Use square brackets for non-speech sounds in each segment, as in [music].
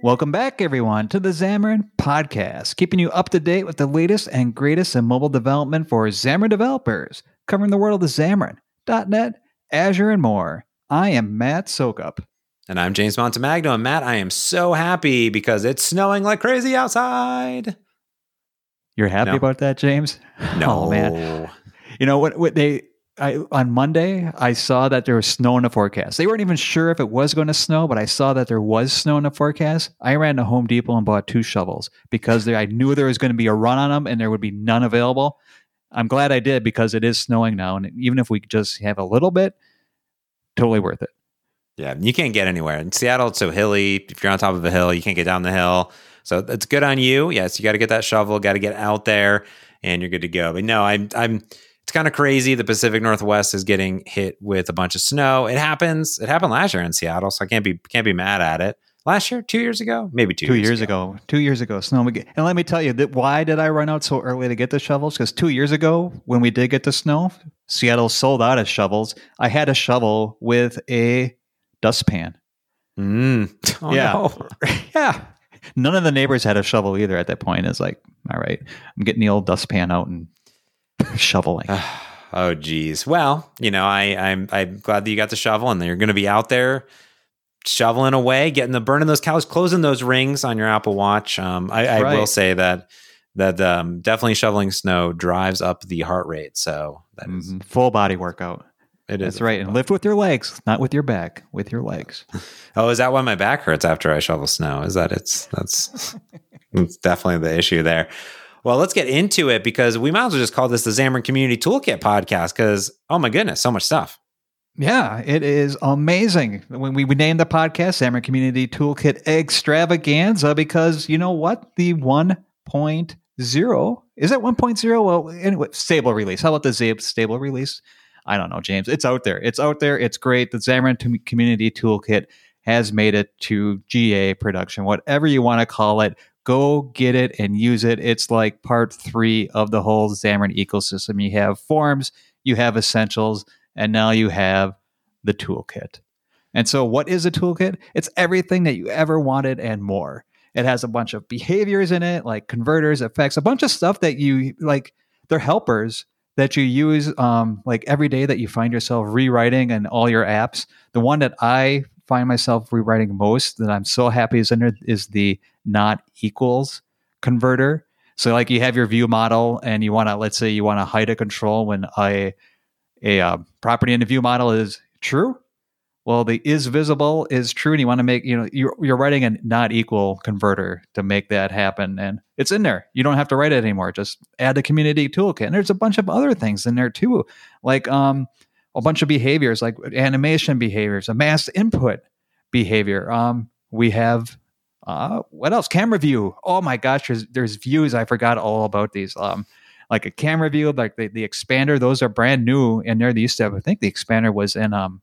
Welcome back, everyone, to the Xamarin Podcast, keeping you up to date with the latest and greatest in mobile development for Xamarin developers, covering the world of Xamarin, .NET, Azure, and more. I am Matt Soucoup. And I'm James Montemagno. And Matt, I am so happy because it's snowing like crazy outside. You're happy No. about that, James? No, [laughs] Oh, man. You know what? What they I, on Monday, I saw that there was snow in the forecast. They weren't even sure if it was going to snow, but I saw that there was snow in the forecast. I ran to Home Depot and bought two shovels because there, I knew there was going to be a run on them and there would be none available. I'm glad I did because it is snowing now, and even if we just have a little bit, totally worth it. Yeah, you can't get anywhere. In Seattle, it's so hilly. If you're on top of a hill, you can't get down the hill. So it's good on you. Yes, you got to get that shovel, got to get out there, and you're good to go. But no, I'm I'm it's kind of crazy. The Pacific Northwest is getting hit with a bunch of snow. It happens. It happened last year in Seattle, so I can't be can't be mad at it. Last year, two years ago, maybe two, Two years ago, two years ago, snow. And let me tell you that why did I run out so early to get the shovels? Because two years ago, when we did get the snow, Seattle sold out of shovels. I had a shovel with a dustpan. Mm. [laughs] Oh, Yeah. no. [laughs] yeah. None of the neighbors had a shovel either at that point. It's like, all right, I'm getting the old dustpan out and shoveling. oh geez. Well, you know, I, I'm I'm glad that you got the shovel and you're going to be out there shoveling away, getting the burning those cows, closing those rings on your Apple Watch. Um, I, I will say that that um, definitely shoveling snow drives up the heart rate. So that is Mhm. Full body workout. it is That's right. And lift with your legs, not with your back, with your legs. [laughs] Oh, is that why my back hurts after I shovel snow? Is that it's that's [laughs] that's definitely the issue there. Well, let's get into it because we might as well just call this the Xamarin Community Toolkit podcast because oh my goodness, so much stuff. Yeah, it is amazing. When we, we named the podcast Xamarin Community Toolkit Extravaganza because you know what? The 1.0 is it 1.0? Well, anyway, stable release. How about the stable release? I don't know, James. It's out there. It's out there. It's great. The Xamarin Community Toolkit has made it to GA production, whatever you want to call it. Go get it and use it. It's like part three of the whole Xamarin ecosystem. You have forms, you have essentials, and now you have the toolkit. And so, what is a toolkit? It's everything that you ever wanted and more. It has a bunch of behaviors in it, like converters, effects, a bunch of stuff that you like. They're helpers that you use um, like every day that you find yourself rewriting in all your apps. The one that I find myself rewriting most that I'm so happy is in is the not equals converter. So like you have your view model and you want to let's say you want to hide a control when a a uh, property in the view model is true. Well, the is visible is true, and you want to make you know you're you're writing a not equal converter to make that happen, and it's in there. You don't have to write it anymore. Just add the community toolkit, and there's a bunch of other things in there too, like um a bunch of behaviors, like animation behaviors, a mass input behavior. Um, we have uh, what else? Camera view. Oh my gosh, there's there's views. I forgot all about these. Um, like a camera view, like the, the expander. Those are brand new, and they're the used to have. I think the expander was in um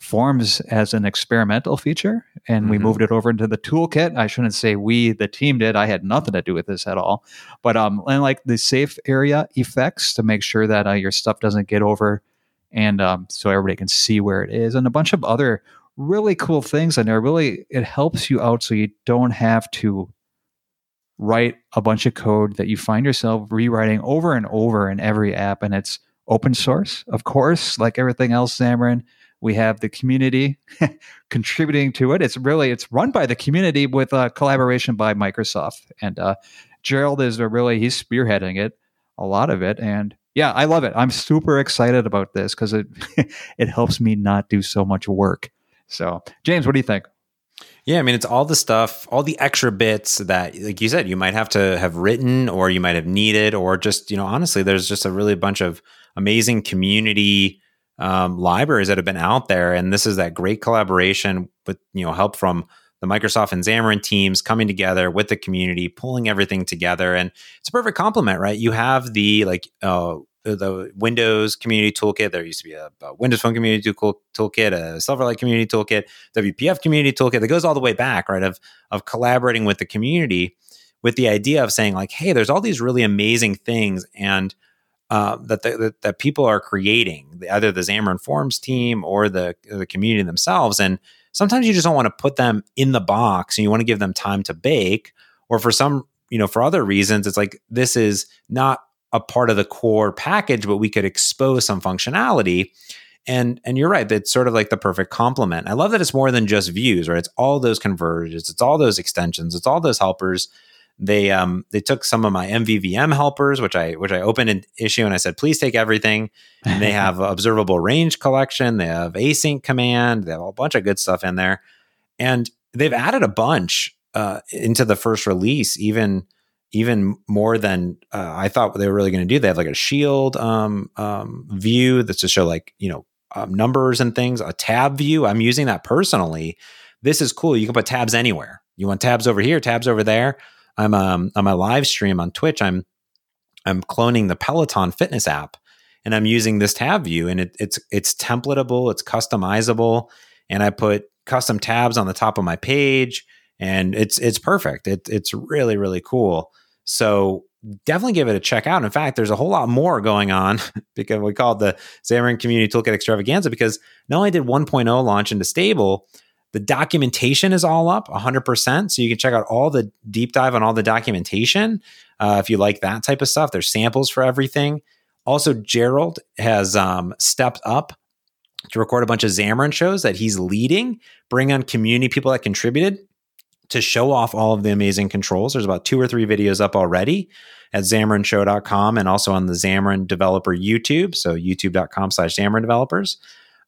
forms as an experimental feature, and we Mhm. moved it over into the toolkit. I shouldn't say we, the team did. I had nothing to do with this at all. But um, and like the safe area effects to make sure that uh, your stuff doesn't get over, and um, so everybody can see where it is, and a bunch of other really cool things in there. Really, it helps you out so you don't have to write a bunch of code that you find yourself rewriting over and over in every app, and it's open source, of course, like everything else, Xamarin. We have the community [laughs] contributing to it. It's really it's run by the community with uh, collaboration by Microsoft, and uh, Gerald is a really he's spearheading it, a lot of it, and yeah, I love it. I'm super excited about this because it [laughs] it helps me not do so much work. So, James, what do you think? Yeah, I mean, it's all the stuff, all the extra bits that, like you said, you might have to have written or you might have needed, or just, you know, honestly, there's just a really bunch of amazing community um, libraries that have been out there. And this is that great collaboration with, you know, help from the Microsoft and Xamarin teams coming together with the community, pulling everything together. And it's a perfect complement, right? You have the like, uh, the Windows Community Toolkit. There used to be a, a Windows Phone Community tool, Toolkit, a Silverlight Community Toolkit, WPF Community Toolkit that goes all the way back, right? Of of collaborating with the community, with the idea of saying like, hey, there's all these really amazing things, and uh, that, the, that that people are creating, either the Xamarin Forms team or the the community themselves, and sometimes you just don't want to put them in the box and you want to give them time to bake. Or for some, you know, for other reasons, it's like this is not a part of the core package, but we could expose some functionality. And and you're right, that's sort of like the perfect complement. I love that it's more than just views, right? It's all those converters it's all those extensions, it's all those helpers. They um they took some of my MVVM helpers, which I which I opened an issue and I said, please take everything. And they [laughs] have observable range collection, they have async command, they have a bunch of good stuff in there. And they've added a bunch uh, into the first release, even even more than uh, I thought they were really going to do. They have like a shield um, um, view that's to show like you know um, numbers and things. A tab view. I'm using that personally. This is cool. You can put tabs anywhere. You want tabs over here, tabs over there. I'm um, on my live stream on Twitch. I'm I'm cloning the Peloton fitness app, and I'm using this tab view, and it, it's it's templatable, it's customizable, and I put custom tabs on the top of my page, and it's it's perfect. It, it's really really cool. So definitely give it a check out. In fact, there's a whole lot more going on [laughs] because we call it the Xamarin Community Toolkit Extravaganza because not only did 1.0 launch into stable, the documentation is all up 100%. So you can check out all the deep dive on all the documentation uh, if you like that type of stuff. There's samples for everything. Also, Gerald has um, stepped up to record a bunch of Xamarin shows that he's leading, bring on community people that contributed to show off all of the amazing controls. There's about two or three videos up already at xamarinshow.com and also on the Xamarin developer YouTube. So youtube.com slash Xamarin developers.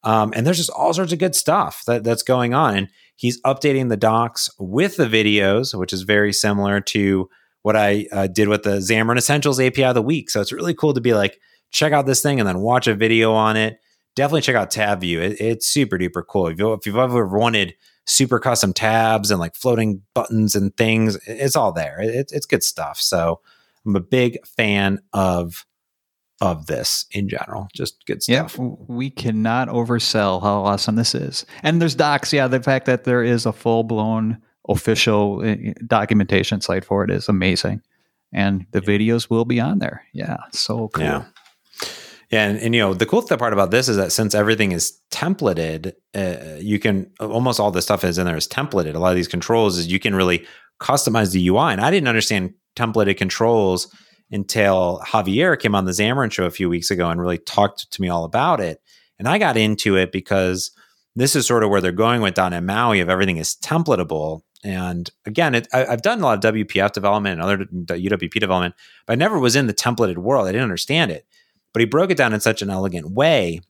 Um, and there's just all sorts of good stuff that, that's going on. And he's updating the docs with the videos, which is very similar to what I uh, did with the Xamarin Essentials API of the week. So it's really cool to be like, check out this thing and then watch a video on it. Definitely check out Tab View. It, it's super duper cool. If, you, if you've ever wanted super custom tabs and like floating buttons and things. It's all there. It, it's good stuff. So I'm a big fan of of this in general. Just good stuff. Yeah, we cannot oversell how awesome this is. And there's docs. Yeah, the fact that there is a full blown official eh, documentation site for it is amazing. And the videos will be on there. Yeah, so cool. Yeah. Yeah, and, and, you know the cool part about this is that since everything is templated, uh, you can almost all the stuff is in there is templated. A lot of these controls is you can really customize the UI. And I didn't understand templated controls until Javier came on the Xamarin show a few weeks ago and really talked to me all about it. And I got into it because this is sort of where they're going with .NET MAUI of everything is templatable. And again, it, I, have done a lot of WPF development and other UWP development, but I never was in the templated world. I didn't understand it but he broke it down in such an elegant way.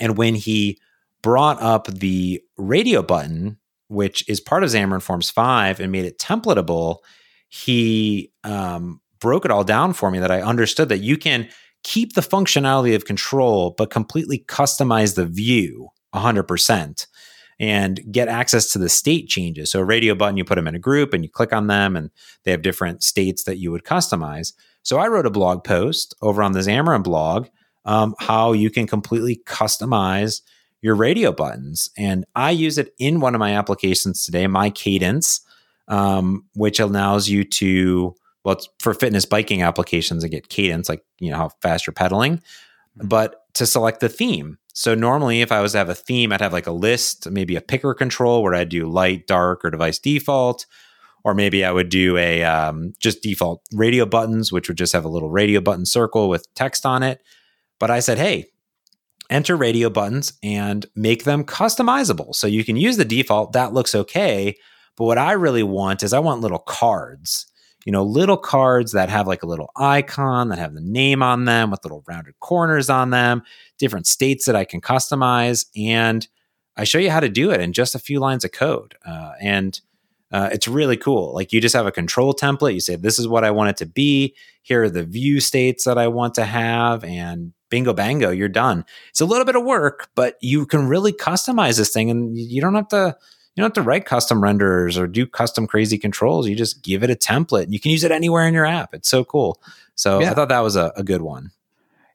And when he brought up the radio button, which is part of Xamarin Forms 5, and made it templatable, he um, broke it all down for me that I understood that you can keep the functionality of control, but completely customize the view 100% and get access to the state changes. So, a radio button, you put them in a group and you click on them, and they have different states that you would customize. So I wrote a blog post over on the Xamarin blog um, how you can completely customize your radio buttons. And I use it in one of my applications today, my Cadence, um, which allows you to, well, it's for fitness biking applications, and get Cadence, like, you know, how fast you're pedaling, mm-hmm. but to select the theme. So normally, if I was to have a theme, I'd have like a list, maybe a picker control where I'd do light, dark, or device default or maybe I would do a um, just default radio buttons, which would just have a little radio button circle with text on it. But I said, hey, enter radio buttons and make them customizable. So you can use the default, that looks okay. But what I really want is I want little cards, you know, little cards that have like a little icon that have the name on them with little rounded corners on them, different states that I can customize. And I show you how to do it in just a few lines of code. Uh, and uh, it's really cool. Like you just have a control template. You say, this is what I want it to be. Here are the view states that I want to have. And bingo, bango, you're done. It's a little bit of work, but you can really customize this thing and you don't have to. You don't have to write custom renderers or do custom crazy controls. You just give it a template. And you can use it anywhere in your app. It's so cool. So yeah. I thought that was a, a good one.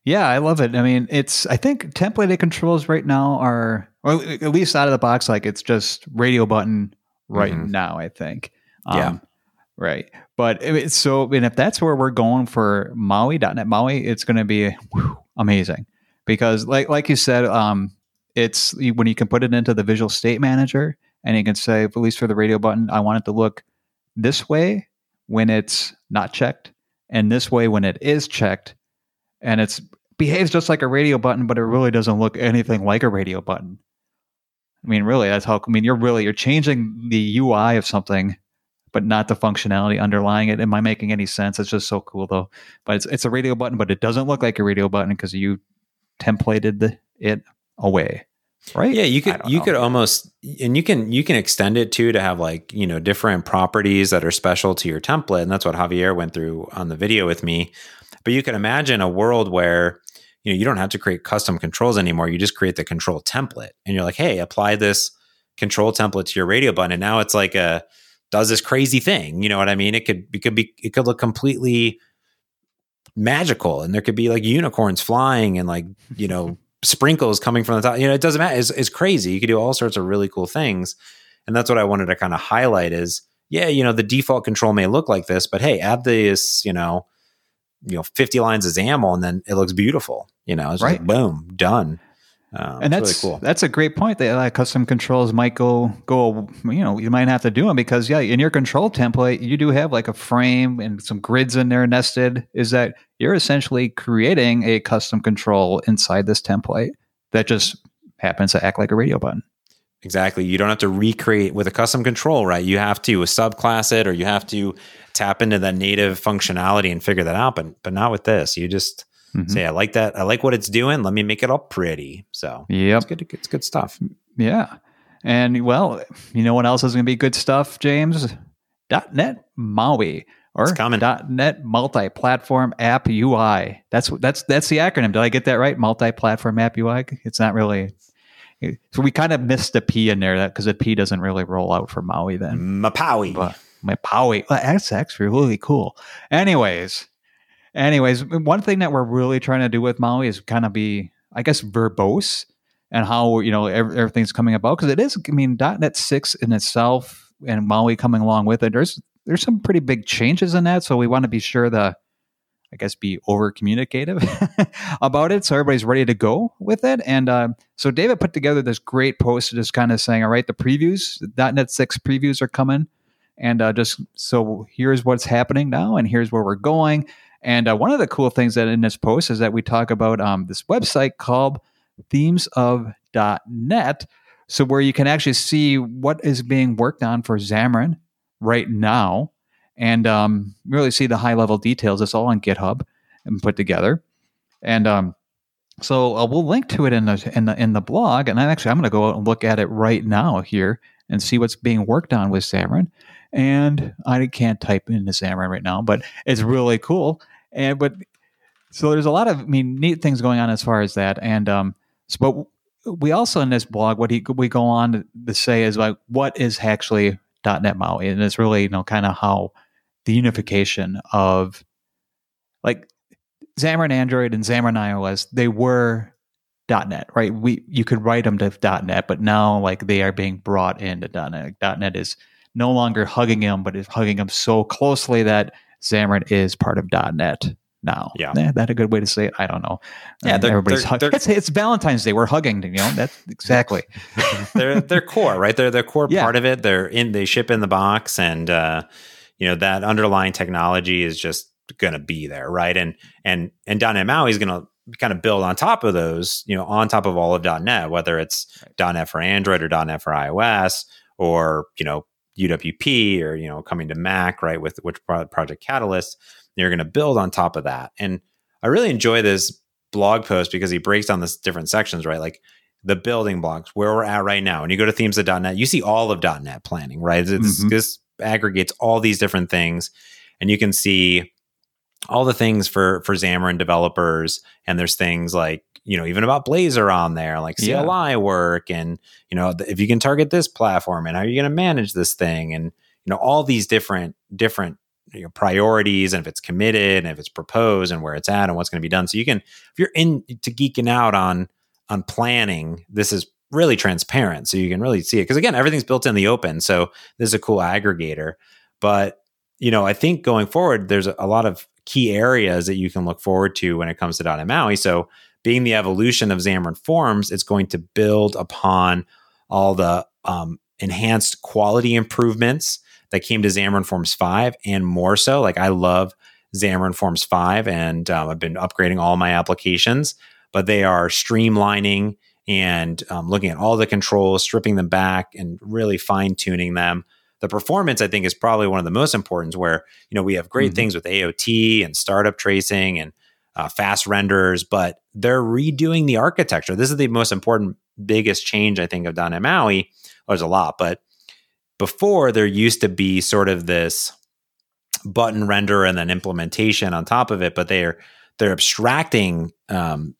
Yeah, I love it. I mean, it's I think templated controls right now are, or at least out of the box, like it's just radio button, right mm-hmm. now. I think. Um, yeah. Right. But it's so, and if that's where we're going for Maui.NET Maui, it's going to be whew, amazing because, like, like you said, um, it's when you can put it into the Visual State Manager and you can say, at least for the radio button, I want it to look this way when it's not checked, and this way when it is checked, and it's behaves just like a radio button, but it really doesn't look anything like a radio button. I mean, really, that's how. I mean, you're really you're changing the UI of something, but not the functionality underlying it. Am I making any sense? It's just so cool though. But it's it's a radio button, but it doesn't look like a radio button because you templated the, it away right? Yeah you could you know. could almost and you can you can extend it too to have like you know different properties that are special to your template and that's what javier went through on the video with me. But you can imagine a world where you know you don't have to create custom controls anymore. You just create the control template and you're like hey apply this control template to your radio button and now it's like a does this crazy thing you know what i mean? It could it could be it could look completely magical and there could be like unicorns flying and like you know sprinkles coming from the top. You know, it doesn't matter. It's, it's crazy. You could do all sorts of really cool things. And that's what I wanted to kind of highlight is, yeah, you know, the default control may look like this, but hey, add this, you know, you know, 50 lines of XAML and then it looks beautiful. You know, it's right. like boom, done. Um, and that's really cool. That's a great point. That uh, custom controls might go go. You know, you might have to do them because yeah, in your control template, you do have like a frame and some grids in there nested. Is that you're essentially creating a custom control inside this template that just happens to act like a radio button. Exactly. You don't have to recreate with a custom control, right? You have to subclass it or you have to tap into that native functionality and figure that out. But but not with this. You just mm-hmm. say, I like that. I like what it's doing. Let me make it all pretty. So yeah, it's good. It's good stuff. Yeah. And well, you know what else is going to be good stuff, James? .NET MAUI or .NET multi-platform app UI. That's that's that's the acronym. Did I get that right? Multi-platform app UI. It's not really. So we kind of missed the P in there because the P doesn't really roll out for Maui then. Mapowie. But, Mapowie. Well, that's actually really cool. Anyways, anyways, one thing that we're really trying to do with Maui is kind of be, I guess, verbose and how you know everything's coming about because it is. I mean, .NET six in itself and Maui coming along with it. There's there's some pretty big changes in that, so we want to be sure to, I guess, be over communicative [laughs] about it, so everybody's ready to go with it. And uh, so David put together this great post, just kind of saying, all right, the previews, .NET six previews are coming. And uh, just so here's what's happening now, and here's where we're going and uh, one of the cool things that in this post is that we talk about um, this website called themesof.net. So, where you can actually see what is being worked on for Xamarin right now and um, really see the high level details. It's all on GitHub and put together. And um, so uh, we'll link to it in the, in the in the blog. And actually, I'm going to go and look at it right now here and see what's being worked on with Xamarin and I can't type into Xamarin right now, but it's really cool. And but so there's a lot of I mean neat things going on as far as that, and um, so but we also in this blog what he, we go on to, say is like what is actually .NET MAUI, and it's really you know kind of how the unification of like Xamarin Android and Xamarin iOS they were .NET, right? We you could write them to .NET, but now like they are being brought into .NET. .NET is no longer hugging them, but is hugging them so closely that Xamarin is part of .NET now. Yeah, eh, that a good way to say it? I don't know. Yeah, they're, everybody's they're, hugging. It's, it's, Valentine's Day. We're hugging. You know, that's [laughs] exactly. they're they're core, right? They're they're core yeah. part of it. They're in. They ship in the box, and uh, you know that underlying technology is just going to be there, right? And and and .NET MAUI is going to kind of build on top of those, you know, on top of all of .NET, whether it's right. .NET for Android or .NET for iOS, or you know UWP or you know coming to Mac, right? With which Project Catalyst, you're going to build on top of that. And I really enjoy this blog post because he breaks down this different sections, right? Like the building blocks, where we're at right now. And you go to themes of .NET, you see all of .NET planning, right? Mm-hmm. This aggregates all these different things, and you can see all the things for for Xamarin developers. And there's things like you know even about blazor on there like cli yeah. work and you know if you can target this platform and how are you going to manage this thing and you know all these different different you know, priorities and if it's committed and if it's proposed and where it's at and what's going to be done so you can if you're into geeking out on on planning this is really transparent so you can really see it because again everything's built in the open so this is a cool aggregator but you know i think going forward there's a, a lot of key areas that you can look forward to when it comes to .NET MAUI. So being the evolution of Xamarin Forms, it's going to build upon all the um, enhanced quality improvements that came to Xamarin Forms 5 and more so. Like I love Xamarin Forms 5 and um, I've been upgrading all my applications, but they are streamlining and um, looking at all the controls, stripping them back and really fine tuning them. The performance, I think, is probably one of the most important where, you know, we have great mm-hmm. things with AOT and startup tracing and uh, fast renders, but they're redoing the architecture. This is the most important, biggest change, I think, of .NET MAUI. There's a lot, but before there used to be sort of this button render and then implementation on top of it, but they're they're abstracting um,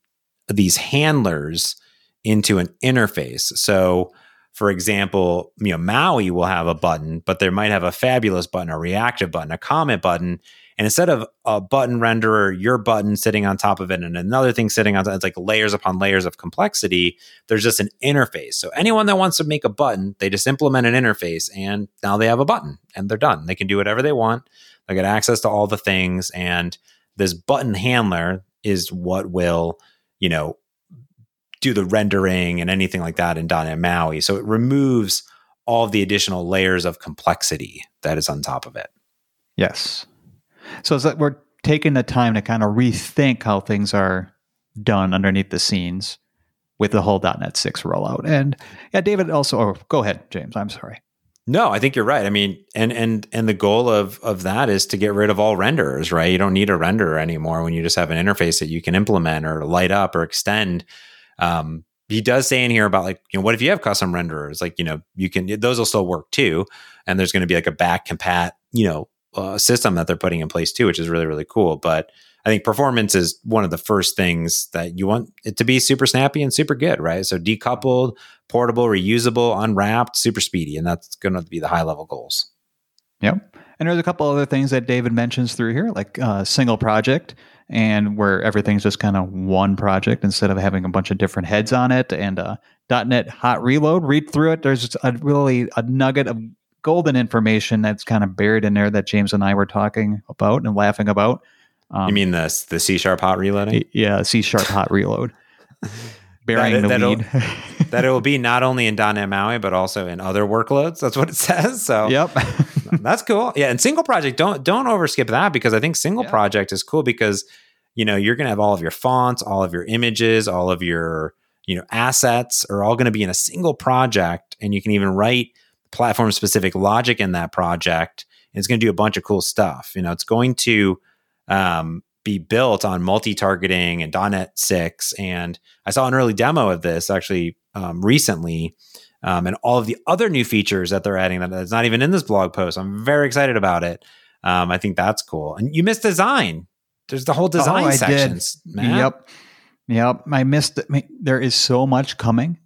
these handlers into an interface. So, for example, you know, Maui will have a button, but there might have a fabulous button, a reactive button, a Comet button, and instead of a button renderer, your button sitting on top of it and another thing sitting on top, it's like layers upon layers of complexity. There's just an interface. So anyone that wants to make a button, they just implement an interface and now they have a button and they're done. They can do whatever they want. They get access to all the things. And this button handler is what will, you know, do the rendering and anything like that in .NET MAUI. So it removes all of the additional layers of complexity that is on top of it. Yes. So it's like we're taking the time to kind of rethink how things are done underneath the scenes with the whole .NET 6 rollout. And yeah, David also oh, go ahead, James. I'm sorry. No, I think you're right. I mean, and and and the goal of of that is to get rid of all renderers, right? You don't need a renderer anymore when you just have an interface that you can implement or light up or extend. Um, he does say in here about like, you know, what if you have custom renderers? Like, you know, you can those will still work too, and there's going to be like a back compat, you know, uh, system that they're putting in place too, which is really really cool. But I think performance is one of the first things that you want it to be super snappy and super good, right? So decoupled, portable, reusable, unwrapped, super speedy, and that's going to be the high level goals. Yep. And there's a couple other things that David mentions through here, like uh, single project, and where everything's just kind of one project instead of having a bunch of different heads on it. And uh, .NET Hot Reload, read through it. There's a really a nugget of golden information that's kind of buried in there that James and I were talking about and laughing about. Um, you mean the the C sharp hot reloading? Yeah, C sharp hot reload. [laughs] Burying that, the weed. [laughs] that it will be not only in .NET MAUI but also in other workloads. That's what it [laughs] says. So yep, that's cool. Yeah, and single project don't don't overskip that because I think single yeah. project is cool because you know you're going to have all of your fonts, all of your images, all of your you know assets are all going to be in a single project, and you can even write platform specific logic in that project. It's going to do a bunch of cool stuff. You know, it's going to um, be built on multi targeting and .NET 6. And I saw an early demo of this actually um, recently. Um, and all of the other new features that they're adding that's not even in this blog post. I'm very excited about it. Um, I think that's cool. And you missed design. There's the whole design oh, sections. Yep. Yep. I missed it. There is so much coming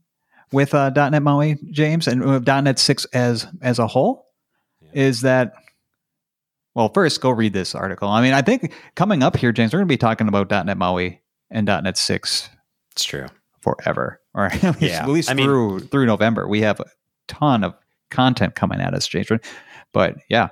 with uh, .NET MAUI, James, and with .NET 6 as as a whole, yeah. is that well, first go read this article. I mean, I think coming up here, James, we're going to be talking about .NET MAUI and .NET 6. It's true forever, [laughs] or at least, yeah. at least I through mean, through November. We have a ton of content coming at us, James. But yeah,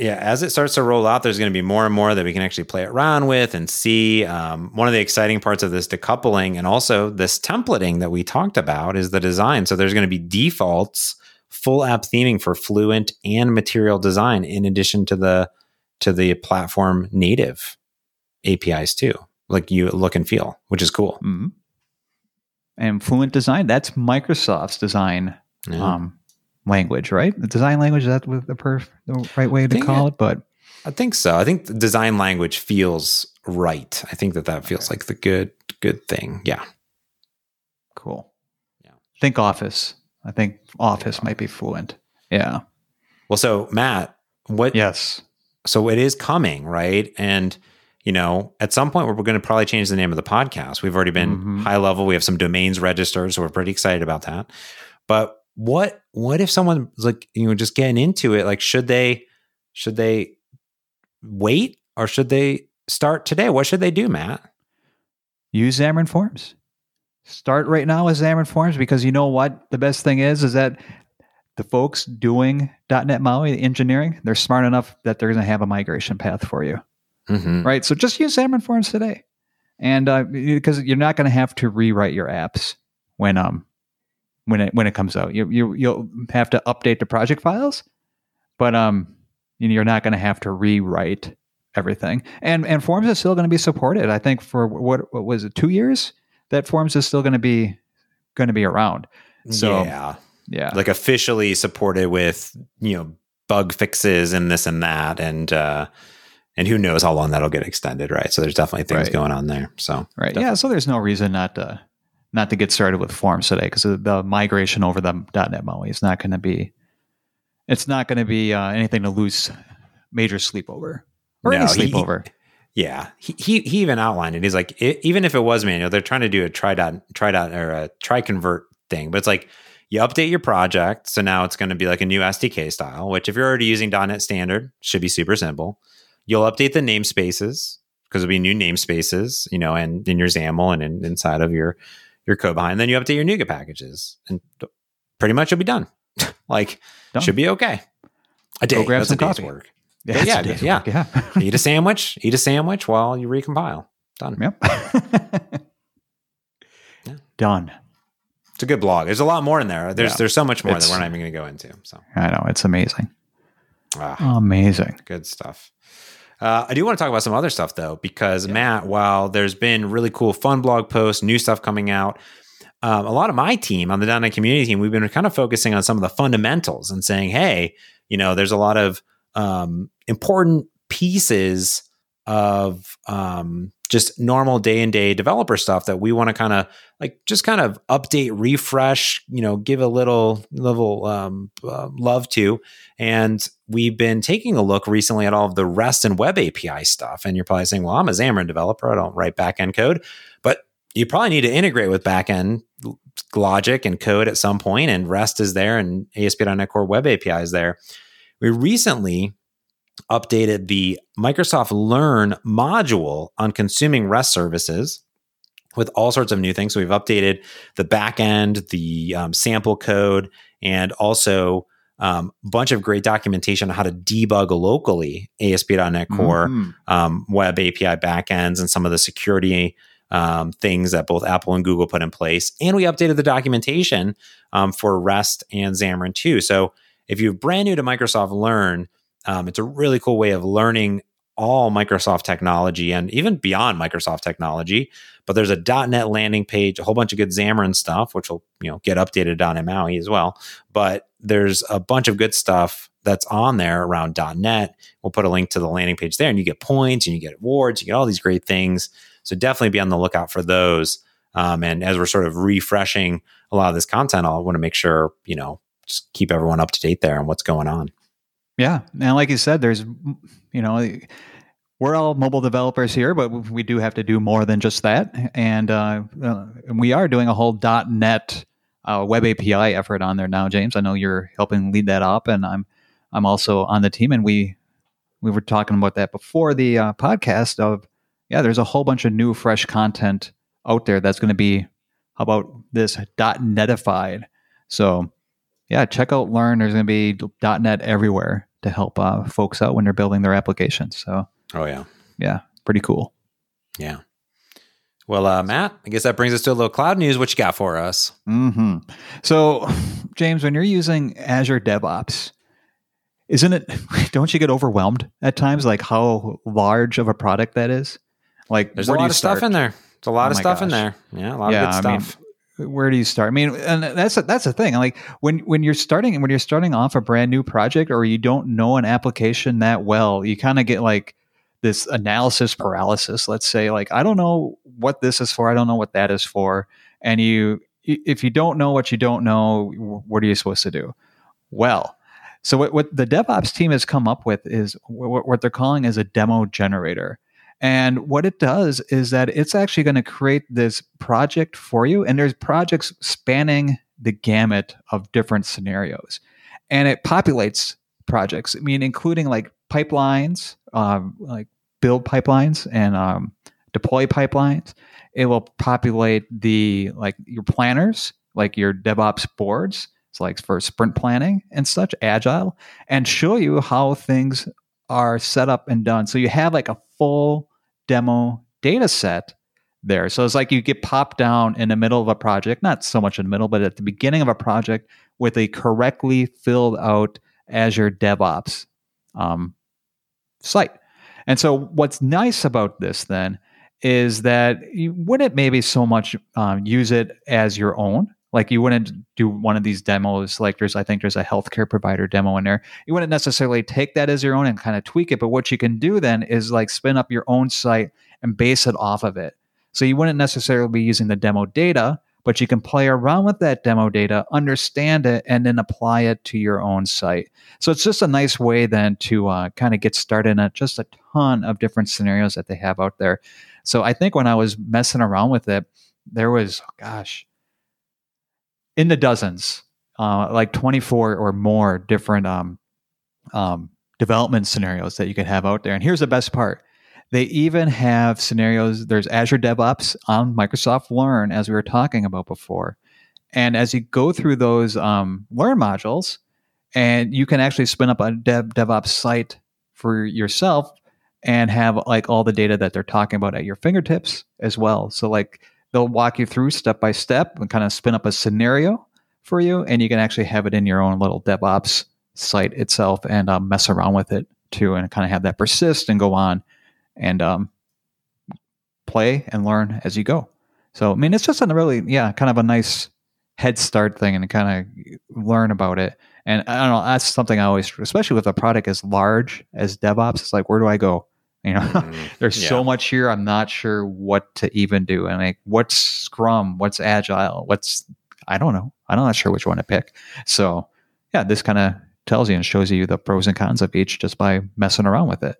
yeah, as it starts to roll out, there's going to be more and more that we can actually play around with and see. Um, one of the exciting parts of this decoupling and also this templating that we talked about is the design. So there's going to be defaults, full app theming for Fluent and Material Design, in addition to the to the platform native APIs too, like you look and feel, which is cool. Mm-hmm. And Fluent Design, that's Microsoft's design. Yeah. Um, language, right? The design language is that the, perf- the right way to call it, it, but I think so. I think the design language feels right. I think that that feels okay. like the good good thing. Yeah. Cool. Yeah. Think Office. I think Office think might be fluent. Yeah. Well, so Matt, what? Yes. So it is coming, right? And you know, at some point we're going to probably change the name of the podcast. We've already been mm-hmm. high level. We have some domains registered, so we're pretty excited about that. But what what if someone's like you know just getting into it like should they should they wait or should they start today? What should they do matt? Use xamarin forms. Start right now with xamarin forms because you know what the best thing is is that the folks doing. Net maui the engineering they're smart enough that they're going to have a migration path for you. Mm-hmm. right? So just use xamarin forms today. And uh, because you're not going to have to rewrite your apps when um when it when it comes out. You you you'll have to update the project files, but um you're not going to have to rewrite everything. And and Forms is still going to be supported. I think for what what was it two years that Forms is still going to be going to be around. So yeah, yeah, like officially supported with you know bug fixes and this and that, and uh, and who knows how long that'll get extended, right? So there's definitely things Right. going on there. So right. definitely. Yeah, so there's no reason not to not to get started with Forms today because the migration over the .NET MAUI is not going to be it's not going to be uh, anything to lose major sleepover or any No, he- sleepover. Yeah, he, he he even outlined it. He's like, e- even if it was manual, they're trying to do a try dot try dot or a try convert thing. But it's like you update your project, so now it's going to be like a new SDK style. Which if you're already using .NET Standard, should be super simple. You'll update the namespaces because it'll be new namespaces, you know, and in your XAML and in, inside of your your code behind. Then you update your NuGet packages, and pretty much you'll be done. [laughs] like Done. should be okay. A day, Go grab some coffee. work. [laughs] Yeah, But yeah, yeah. work, yeah. [laughs] eat a sandwich, eat a sandwich while you recompile. Done. Yep. Yeah. Done. It's a good blog. There's a lot more in there. There's Yeah. there's so much more It's- that we're not even going to go into. So I know it's amazing. ah, Amazing. good stuff. Uh, I do want to talk about some other stuff though, because Matt, while there's been really cool, fun blog posts, new stuff coming out, um, a lot of my team on the .NET community team, we've been kind of focusing on some of the fundamentals and saying, hey, you know, there's a lot of um, important pieces of um, just normal day and day developer stuff that we want to kind of like just kind of update, refresh, you know, give a little little um, uh, love to. And we've been taking a look recently at all of the REST and Web API stuff. And you're probably saying, well, I'm a Xamarin developer. I don't write backend code. But you probably need to integrate with backend logic and code at some point, And REST is there and ASP.NET Core Web API is there. We recently updated the Microsoft Learn module on consuming REST services with all sorts of new things. So we've updated the backend, the um, sample code, and also um, a bunch of great documentation on how to debug locally ASP.NET Core Mhm. um, web API backends and some of the security um, things that both Apple and Google put in place. And we updated the documentation um, for REST and Xamarin too. So if you're brand new to Microsoft Learn, um, it's a really cool way of learning all Microsoft technology and even beyond Microsoft technology. But there's a .NET landing page, a whole bunch of good Xamarin stuff, which will you know get updated on MAUI as well. But there's a bunch of good stuff that's on there around .NET. We'll put a link to the landing page there, and you get points, and you get awards, you get all these great things. So definitely be on the lookout for those. Um, and as we're sort of refreshing a lot of this content, I want to make sure you know just keep everyone up to date there on what's going on. Yeah, and like you said, there's you know we're all mobile developers here, but we do have to do more than just that, and uh, uh, we are doing a whole .NET uh, web API effort on there now, James. I know you're helping lead that up, and I'm I'm also on the team, and we we were talking about that before the uh, podcast. Of yeah, there's a whole bunch of new, fresh content out there that's going to be about this .NETified. So yeah, check out Learn. There's going to be .NET everywhere to help uh, folks out when they're building their applications. So Oh yeah, yeah, pretty cool. yeah. Well, uh, Matt, I guess that brings us to a little cloud news. What you got for us? Mm-hmm. So, James, when you're using Azure DevOps, isn't it? [laughs] Don't you get overwhelmed at times? Like how large of a product that is. Like There's a lot of stuff in there. There's a lot Oh of stuff in there. Yeah, a lot Yeah, of good I mean, stuff. Where do you start? I mean, and that's a, that's the thing. Like when when you're starting when you're starting off a brand new project or you don't know an application that well, you kind of get like this analysis paralysis. Let's say like I don't know what this is for. I don't know what that is for. And you if you don't know what you don't know, what are you supposed to do? Well, so what, what the DevOps team has come up with is what, what they're calling is a demo generator. And what it does is that it's actually going to create this project for you. And there's projects spanning the gamut of different scenarios. And it populates projects, I mean, including like pipelines, um, like build pipelines and um, deploy pipelines. It will populate the like your planners, like your DevOps boards. It's like for sprint planning and such, agile, and show you how things are set up and done. So you have like a full demo data set there. So it's like you get popped down in the middle of a project, not so much in the middle, but at the beginning of a project with a correctly filled out Azure DevOps um, site. And so what's nice about this then is that you wouldn't maybe so much um, use it as your own. Like you wouldn't do one of these demos. Like there's, I think there's a healthcare provider demo in there. You wouldn't necessarily take that as your own and kind of tweak it. But what you can do then is like spin up your own site and base it off of it. So you wouldn't necessarily be using the demo data, but you can play around with that demo data, understand it, and then apply it to your own site. So it's just a nice way then to uh, kind of get started in just a ton of different scenarios that they have out there. So I think when I was messing around with it, there was, gosh, in the dozens, uh, like 24 or more different um, um, development scenarios that you can have out there. And here's the best part they even have scenarios. There's Azure DevOps on Microsoft Learn, as we were talking about before. And as you go through those um, Learn modules, and you can actually spin up a Dev, DevOps site for yourself and have like all the data that they're talking about at your fingertips as well. So like they'll walk you through step by step and kind of spin up a scenario for you, and you can actually have it in your own little DevOps site itself and um, mess around with it too, and kind of have that persist and go on and um, play and learn as you go. So I mean, it's just a really yeah, kind of a nice head start thing, and kind of learn about it. And I don't know, that's something I always, especially with a product as large as DevOps, it's like, where do I go? You know, mm, [laughs] there's yeah. so much here. I'm not sure what to even do. And like, what's Scrum? What's Agile? What's I don't know. I'm not sure which one to pick. So yeah, this kind of tells you and shows you the pros and cons of each just by messing around with it.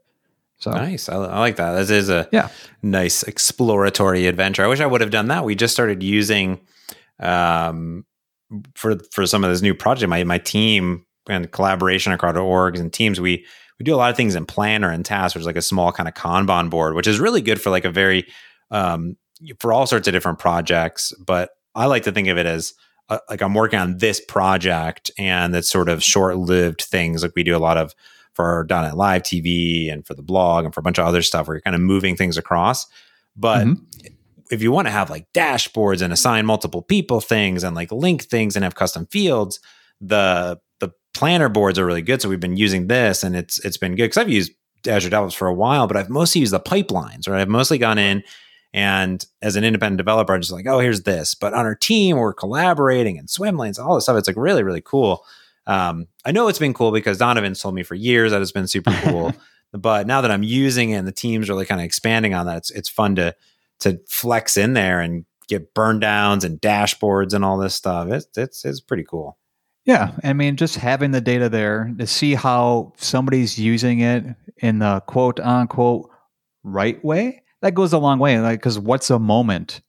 So nice. I, I, like that. This is a yeah. nice exploratory adventure. I wish I would have done that. We just started using um, for for some of this new project. My my team and collaboration across orgs and teams. We we do a lot of things in Planner and Tasks, which is like a small kind of Kanban board, which is really good for like a very um, for all sorts of different projects. But I like to think of it as uh, like I'm working on this project, and it's sort of short lived things. Like we do a lot of for .NET Live TV and for the blog and for a bunch of other stuff where you're kind of moving things across. But mm-hmm. if you want to have like dashboards and assign multiple people things and like link things and have custom fields, the planner boards are really good. So we've been using this and it's it's been good because I've used Azure DevOps for a while, but I've mostly used the pipelines, right? I've mostly gone in and as an independent developer, I'm just like, oh, here's this. But on our team, we're collaborating and swim lanes, all this stuff. It's like really, really cool. Um, I know it's been cool because Donovan's told me for years that it's been super cool. [laughs] but now that I'm using it and the team's really kind of expanding on that, it's it's fun to to flex in there and get burn downs and dashboards and all this stuff. It's it's it's pretty cool. Yeah, I mean, just having the data there to see how somebody's using it in the quote unquote right way, that goes a long way. Like, because what's a moment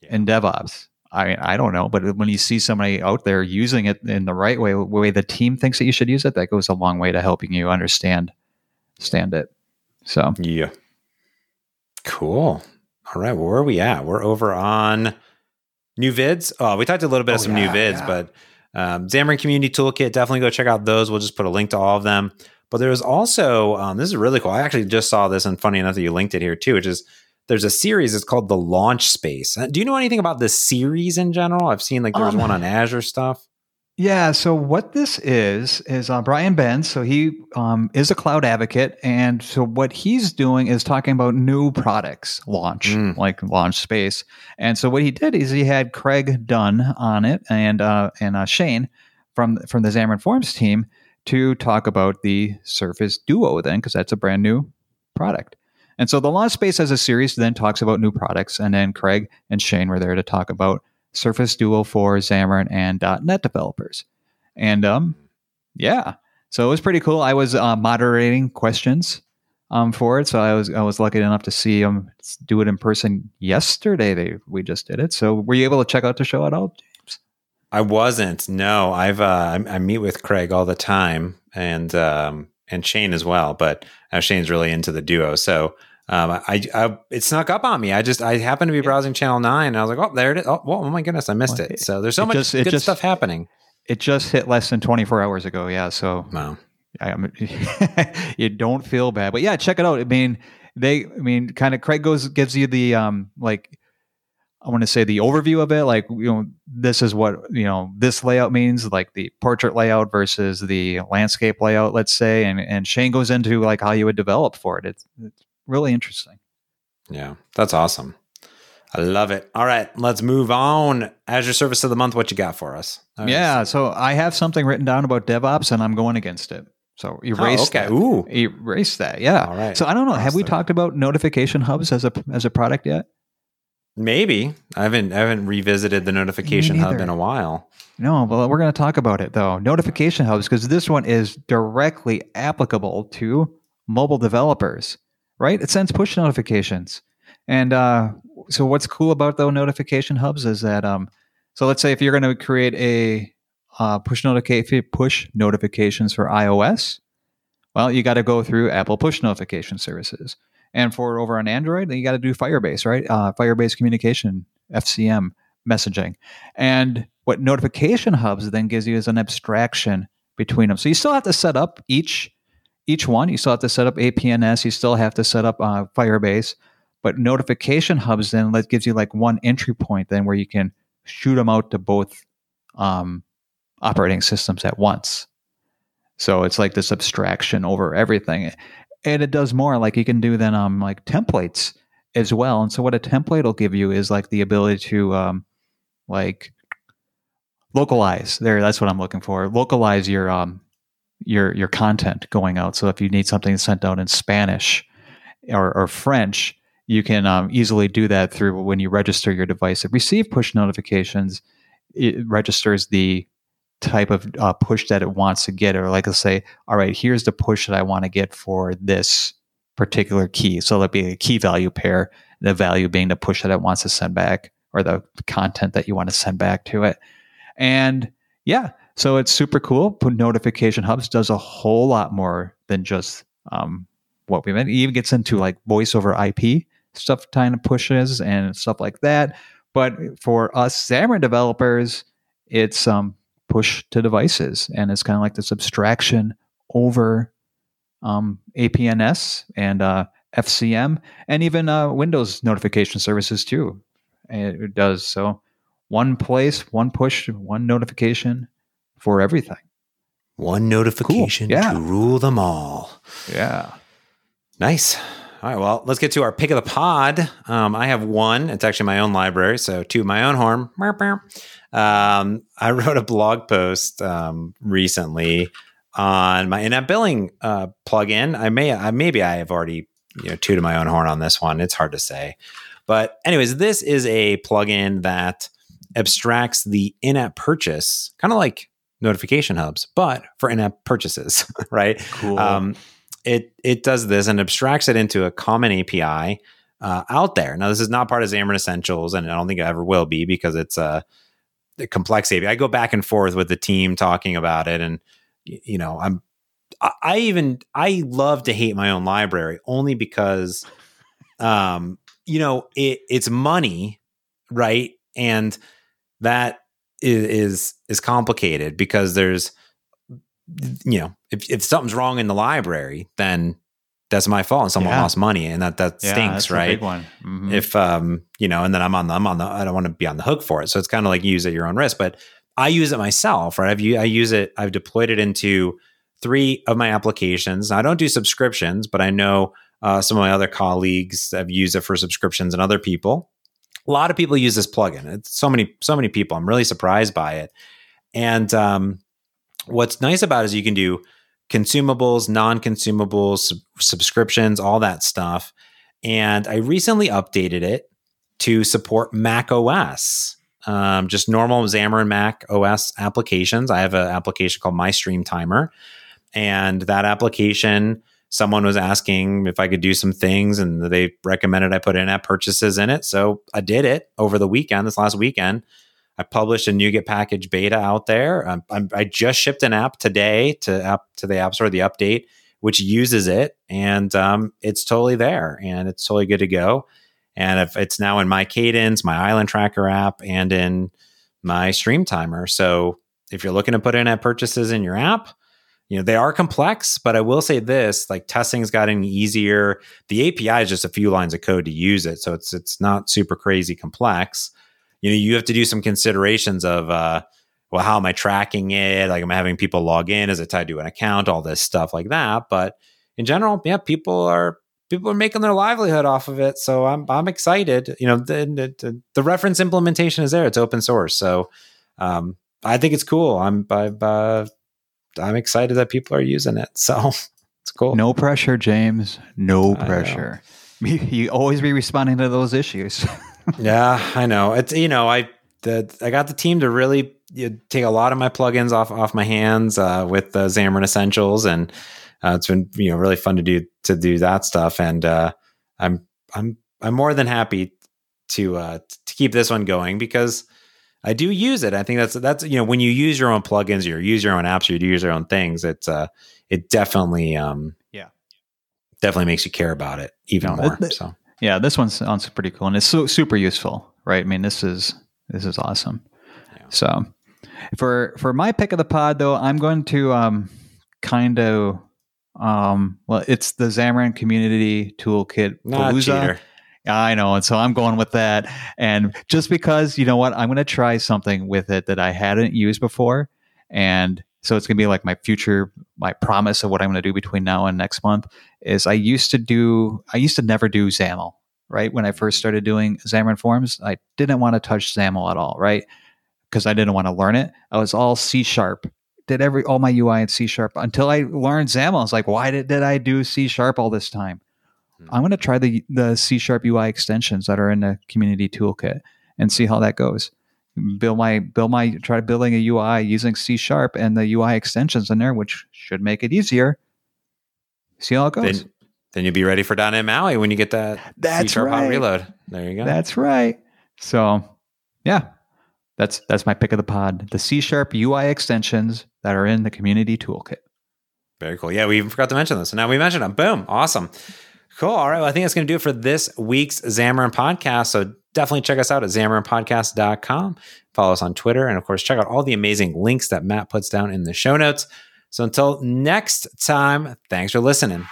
yeah. in DevOps? I I don't know, but when you see somebody out there using it in the right way, the way the team thinks that you should use it, that goes a long way to helping you understand stand it. So yeah, cool. All right, well, where are we at? We're over on new vids. Oh, we talked a little bit oh, of some yeah, new vids, yeah. but um, Xamarin Community Toolkit, definitely go check out those. We'll just put a link to all of them. But there was also um, this is really cool. I actually just saw this, and funny enough that you linked it here too, which is there's a series. It's called the Launch Space. Uh, do you know anything about this series in general? I've seen like there was um, one on Azure stuff. Yeah. So what this is is uh, Brian Benz. So he um, is a cloud advocate, and so what he's doing is talking about new products launch, mm. like Launch Space. And so what he did is he had Craig Dunn on it, and uh, and uh, Shane from from the Xamarin Forms team to talk about the Surface Duo. Then, because that's a brand new product. And so the Launch Space as a series then talks about new products, and then Craig and Shane were there to talk about Surface Duo for Xamarin and .NET developers. And um, yeah, so it was pretty cool. I was uh, moderating questions um, for it, so I was I was lucky enough to see them do it in person yesterday. They we just did it. So were you able to check out the show at all, James? I wasn't. No, I've uh, I, I meet with Craig all the time, and um, and Shane as well. But uh, Shane's really into the duo, so um, I, I, it snuck up on me. I just I happened to be browsing Channel Nine, and I was like, oh, there it is. Oh, oh my goodness, I missed well, it. So there's so much just, good just, stuff happening. It just hit less than 24 hours ago. Yeah, so wow. I, [laughs] you don't feel bad, but yeah, check it out. I mean, they, I mean, kind of Craig goes gives you the um like I want to say the overview of it, like you know, this is what you know this layout means, like the portrait layout versus the landscape layout, let's say, and and Shane goes into like how you would develop for it. It's it's really interesting. Yeah, that's awesome. I love it. All right, let's move on. Azure Service of the Month, what you got for us? yeah, so I have something written down about DevOps, and I'm going against it. So erase oh, okay. that. Ooh, erase that. Yeah. All right. So I don't know. Have we talked about notification hubs as a as a product yet? Maybe I haven't I haven't revisited the notification hub in a while. No, but we're going to talk about it though. Notification hubs because this one is directly applicable to mobile developers, right? It sends push notifications, and uh, so what's cool about the notification hubs is that um, so let's say if you're going to create a uh, push notification push notifications for iOS, well, you got to go through Apple push notification services. And for over on Android, then you got to do Firebase, right? Uh, Firebase communication, FCM messaging. And what notification hubs then gives you is an abstraction between them. So you still have to set up each each one. You still have to set up APNS. You still have to set up uh, Firebase. But notification hubs then that gives you like one entry point then where you can shoot them out to both um, operating systems at once. So it's like this abstraction over everything and it does more like you can do then um like templates as well and so what a template will give you is like the ability to um like localize there that's what i'm looking for localize your um your your content going out so if you need something sent out in spanish or, or french you can um, easily do that through when you register your device it receive push notifications it registers the type of uh, push that it wants to get, or like let's say, all right, here's the push that I want to get for this particular key. So it'll be a key value pair, the value being the push that it wants to send back or the content that you want to send back to it. And yeah, so it's super cool. Notification Hubs does a whole lot more than just um, what we meant. It even gets into like voice over IP stuff, kind of pushes and stuff like that. But for us Xamarin developers, it's um, push to devices. And it's kind of like this abstraction over um, APNS and uh, FCM and even uh, Windows notification services too. It does so. One place, one push, one notification for everything. One notification cool. yeah. to rule them all. Yeah. Nice. All right. Well, let's get to our pick of the pod. Um, I have one. It's actually my own library. So, to my own horn. Um, I [laughs] wrote a blog post um, recently on my in-app billing uh, plugin. I may, I, maybe I have already you know tooted my own horn on this one. It's hard to say, but anyways, this is a plugin that abstracts the in-app purchase, kind of like notification hubs, but for in-app purchases, [laughs] right? Cool. Um, it it does this and abstracts it into a common API uh, out there. Now, this is not part of Xamarin Essentials, and I don't think it ever will be because it's a, a complex API. I go back and forth with the team talking about it, and you know, I'm I even I love to hate my own library only because, um, you know, it it's money, right, and that is is, complicated because there's you know, if, if something's wrong in the library, then that's my fault and someone yeah. lost money and that that stinks yeah, right? mm-hmm. if um you know and then i'm on the i'm on the i don't want to be on the hook for it. So it's kind of like you use at your own risk but i use it myself right? I've i use it i've deployed it into three of my applications. I don't do subscriptions but i know uh, some of my other colleagues have used it for subscriptions and other people a lot of people use this plugin it's so many so many people i'm really surprised by it and um what's nice about it is you can do consumables, non consumables, sub- subscriptions, all that stuff. And I recently updated it to support Mac OS, um, just normal Xamarin Mac OS applications. I have an application called My Stream Timer. And that application, someone was asking if I could do some things, and they recommended I put in app purchases in it. So I did it over the weekend, this last weekend. I published a NuGet package beta out there. Um, i just shipped an app today to app to the App Store, the update, which uses it, and um, it's totally there and it's totally good to go. And if it's now in my Cadence, my Island Tracker app, and in my Stream Timer. So if you're looking to put in app purchases in your app, you know they are complex but i will say this like testing's gotten easier. The api is just a few lines of code to use it so it's it's not super crazy complex. You know you have to do some considerations of uh well how am i tracking it? Like am i having people log in? Is it tied to an account? All this stuff like that. But in general yeah people are people are making their livelihood off of it so i'm i'm excited. You know the the, the reference implementation is there. It's open source. So um i think it's cool. I'm i've uh, I'm excited that people are using it. [laughs] So it's cool. No pressure, James. No pressure. [laughs] You always be responding to those issues. [laughs] yeah, I know. It's you know I the I got the team to really you know, take a lot of my plugins off off my hands uh, with the Xamarin Essentials, and uh, it's been you know really fun to do to do that stuff. And uh, I'm I'm I'm more than happy to uh, to keep this one going because I do use it. I think that's that's you know when you use your own plugins, or you use your own apps, or you use your own things. It's uh, it definitely um, yeah, definitely makes you care about it even no, more. It, so yeah, this one sounds pretty cool and it's so super useful, right? I mean, this is this is awesome. Yeah. So for for my pick of the pod though, I'm going to um, kind of um, well, it's the Xamarin Community Toolkit Palooza. I know. And so I'm going with that. And just because, you know what, I'm going to try something with it that I hadn't used before. And so it's going to be like my future, my promise of what I'm going to do between now and next month is I used to do, I used to never do XAML, right? When I first started doing Xamarin Forms, I didn't want to touch XAML at all, right? Because I didn't want to learn it. I was all C sharp did every all my UI in C sharp until I learned XAML. I was like, why did, did I do C sharp all this time? Hmm. I'm going to try the the C sharp UI extensions that are in the community toolkit and see how that goes. Build my build my try building a UI using C sharp and the UI extensions in there, which should make it easier. See how it goes. Then, then you'll be ready for .NET MAUI when you get that That's C-sharp right. reload. There you go. That's right. So, yeah, that's that's my pick of the pod. The C sharp UI extensions that are in the community toolkit. Very cool. Yeah, we even forgot to mention this. So now we mentioned them. Boom. Awesome. Cool. All right. Well, I think that's going to do it for this week's Xamarin podcast. So definitely check us out at xamarinpodcast.com. Follow us on Twitter. And of course, check out all the amazing links that Matt puts down in the show notes. So until next time, thanks for listening.